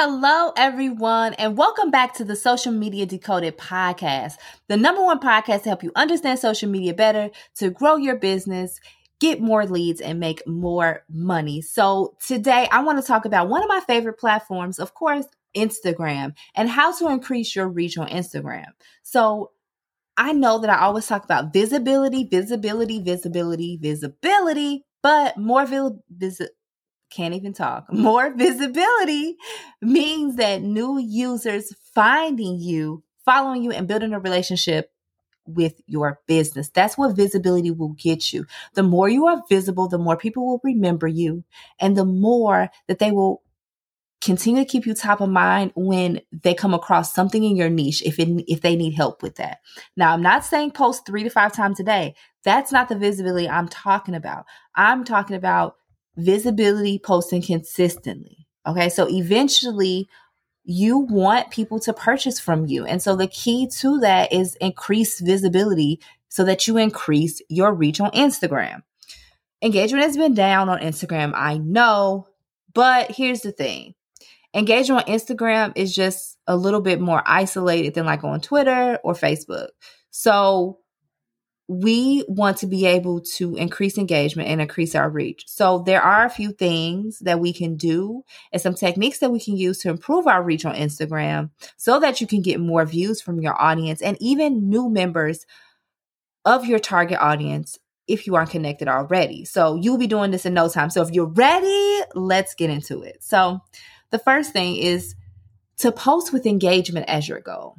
Hello, everyone, and welcome back to the Social Media Decoded podcast, the number one podcast to help you understand social media better, to grow your business, get more leads, and make more money. So, today I want to talk about one of my favorite platforms, of course, Instagram, and how to increase your reach on Instagram. So, I know that I always talk about visibility, visibility, visibility, visibility, but more vis- can't even talk. More visibility means that new users finding you, following you, and building a relationship with your business. That's what visibility will get you. The more you are visible, the more people will remember you, and the more that they will continue to keep you top of mind when they come across something in your niche if it, if they need help with that. Now, I'm not saying post 3 to 5 times a day. That's not the visibility I'm talking about. I'm talking about visibility posting consistently. Okay. So eventually you want people to purchase from you. And so the key to that is increase visibility so that you increase your reach on Instagram. Engagement has been down on Instagram, I know, but here's the thing. Engagement on Instagram is just a little bit more isolated than like on Twitter or Facebook. So we want to be able to increase engagement and increase our reach. So there are a few things that we can do and some techniques that we can use to improve our reach on Instagram so that you can get more views from your audience and even new members of your target audience if you aren't connected already. So you'll be doing this in no time. So if you're ready, let's get into it. So the first thing is to post with engagement as your goal.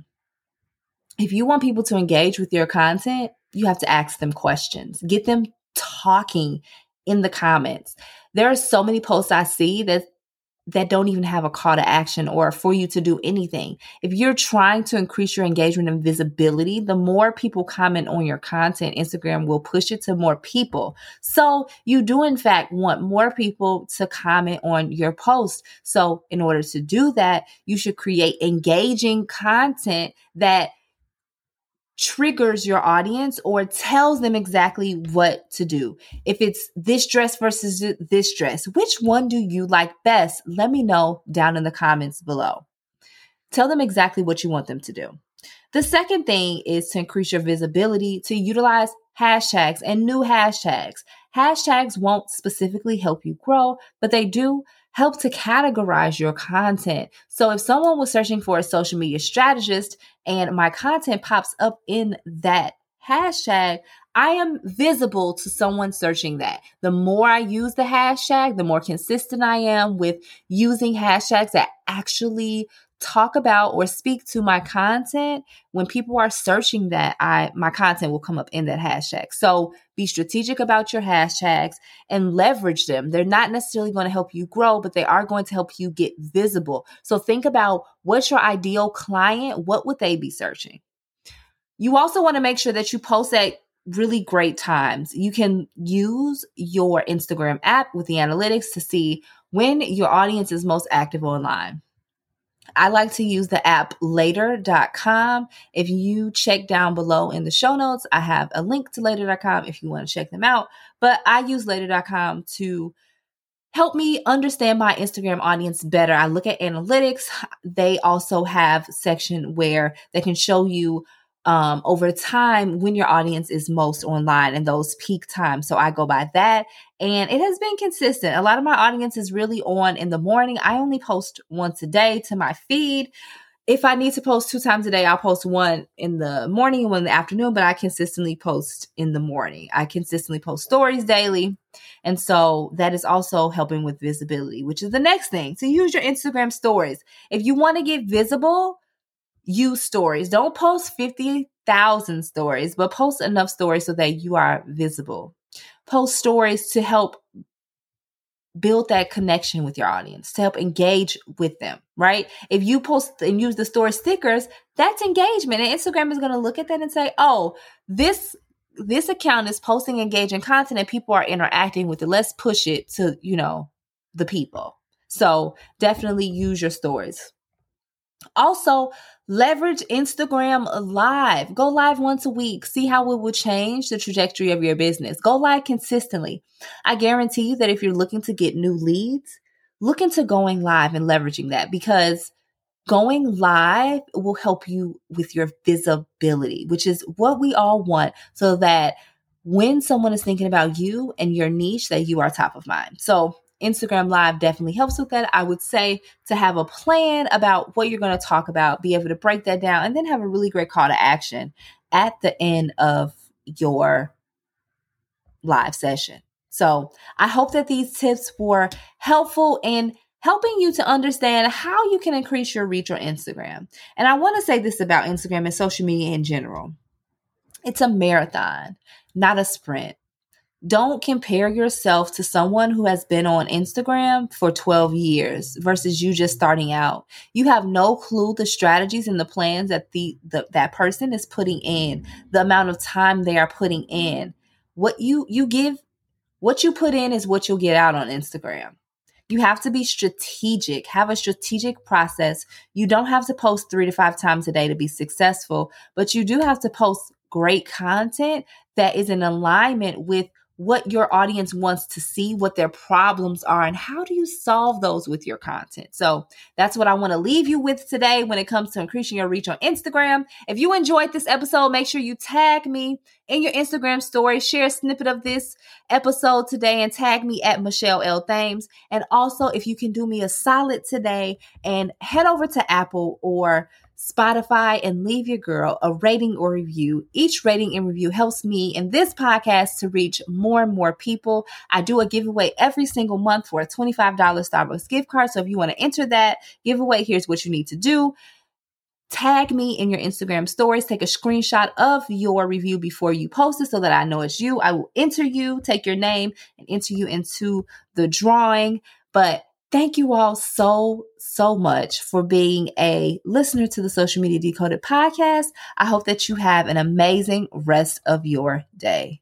If you want people to engage with your content, you have to ask them questions, get them talking in the comments. There are so many posts I see that that don't even have a call to action or for you to do anything. If you're trying to increase your engagement and visibility, the more people comment on your content, Instagram will push it to more people. So you do in fact want more people to comment on your post. So in order to do that, you should create engaging content that triggers your audience or tells them exactly what to do. If it's this dress versus this dress, which one do you like best? Let me know down in the comments below. Tell them exactly what you want them to do. The second thing is to increase your visibility to utilize hashtags and new hashtags. Hashtags won't specifically help you grow, but they do help to categorize your content. So if someone was searching for a social media strategist and my content pops up in that hashtag, I am visible to someone searching that. The more I use the hashtag, the more consistent I am with using hashtags that actually talk about or speak to my content when people are searching that i my content will come up in that hashtag. So be strategic about your hashtags and leverage them. They're not necessarily going to help you grow but they are going to help you get visible. So think about what's your ideal client? What would they be searching? You also want to make sure that you post at really great times. You can use your instagram app with the analytics to see when your audience is most active online I like to use the app later.com. If you check down below in the show notes, I have a link to later.com if you want to check them out. But I use later.com to help me understand my Instagram audience better. I look at analytics. They also have section where they can show you um, over time when your audience is most online and those peak times. So I go by that. And it has been consistent. A lot of my audience is really on in the morning. I only post once a day to my feed. If I need to post two times a day, I'll post one in the morning and one in the afternoon, but I consistently post in the morning. I consistently post stories daily. And so that is also helping with visibility, which is the next thing to use your Instagram stories. If you want to get visible, use stories. Don't post 50,000 stories, but post enough stories so that you are visible. Post stories to help build that connection with your audience, to help engage with them, right? If you post and use the story stickers, that's engagement. And Instagram is going to look at that and say, oh, this this account is posting engaging content and people are interacting with it. Let's push it to, you know, the people. So definitely use your stories. Also, leverage Instagram live. Go live once a week. See how it will change the trajectory of your business. Go live consistently. I guarantee you that if you're looking to get new leads, look into going live and leveraging that because going live will help you with your visibility, which is what we all want so that when someone is thinking about you and your niche that you are top of mind. So Instagram Live definitely helps with that. I would say to have a plan about what you're going to talk about, be able to break that down, and then have a really great call to action at the end of your live session. So I hope that these tips were helpful in helping you to understand how you can increase your reach on Instagram. And I want to say this about Instagram and social media in general it's a marathon, not a sprint. Don't compare yourself to someone who has been on Instagram for 12 years versus you just starting out. You have no clue the strategies and the plans that the, the that person is putting in, the amount of time they are putting in. What you you give what you put in is what you'll get out on Instagram. You have to be strategic, have a strategic process. You don't have to post 3 to 5 times a day to be successful, but you do have to post great content that is in alignment with what your audience wants to see, what their problems are, and how do you solve those with your content. So that's what I want to leave you with today when it comes to increasing your reach on Instagram. If you enjoyed this episode, make sure you tag me in your Instagram story, share a snippet of this episode today and tag me at Michelle L. Thames. And also, if you can do me a solid today and head over to Apple or Spotify, and leave your girl a rating or review. Each rating and review helps me in this podcast to reach more and more people. I do a giveaway every single month for a $25 Starbucks gift card. So if you want to enter that giveaway, here's what you need to do. Tag me in your Instagram stories. Take a screenshot of your review before you post it so that I know it's you. I will enter you, take your name, and enter you into the drawing. But Thank you all so, so much for being a listener to the Social Media Decoded podcast. I hope that you have an amazing rest of your day.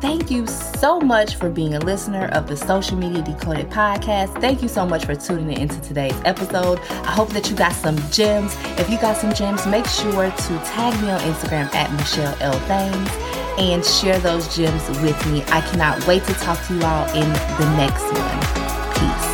Thank you so much for being a listener of the Social Media Decoded podcast. Thank you so much for tuning into today's episode. I hope that you got some gems. If you got some gems, make sure to tag me on Instagram at Michelle L. Thames and share those gems with me. I cannot wait to talk to you all in the next one. Peace.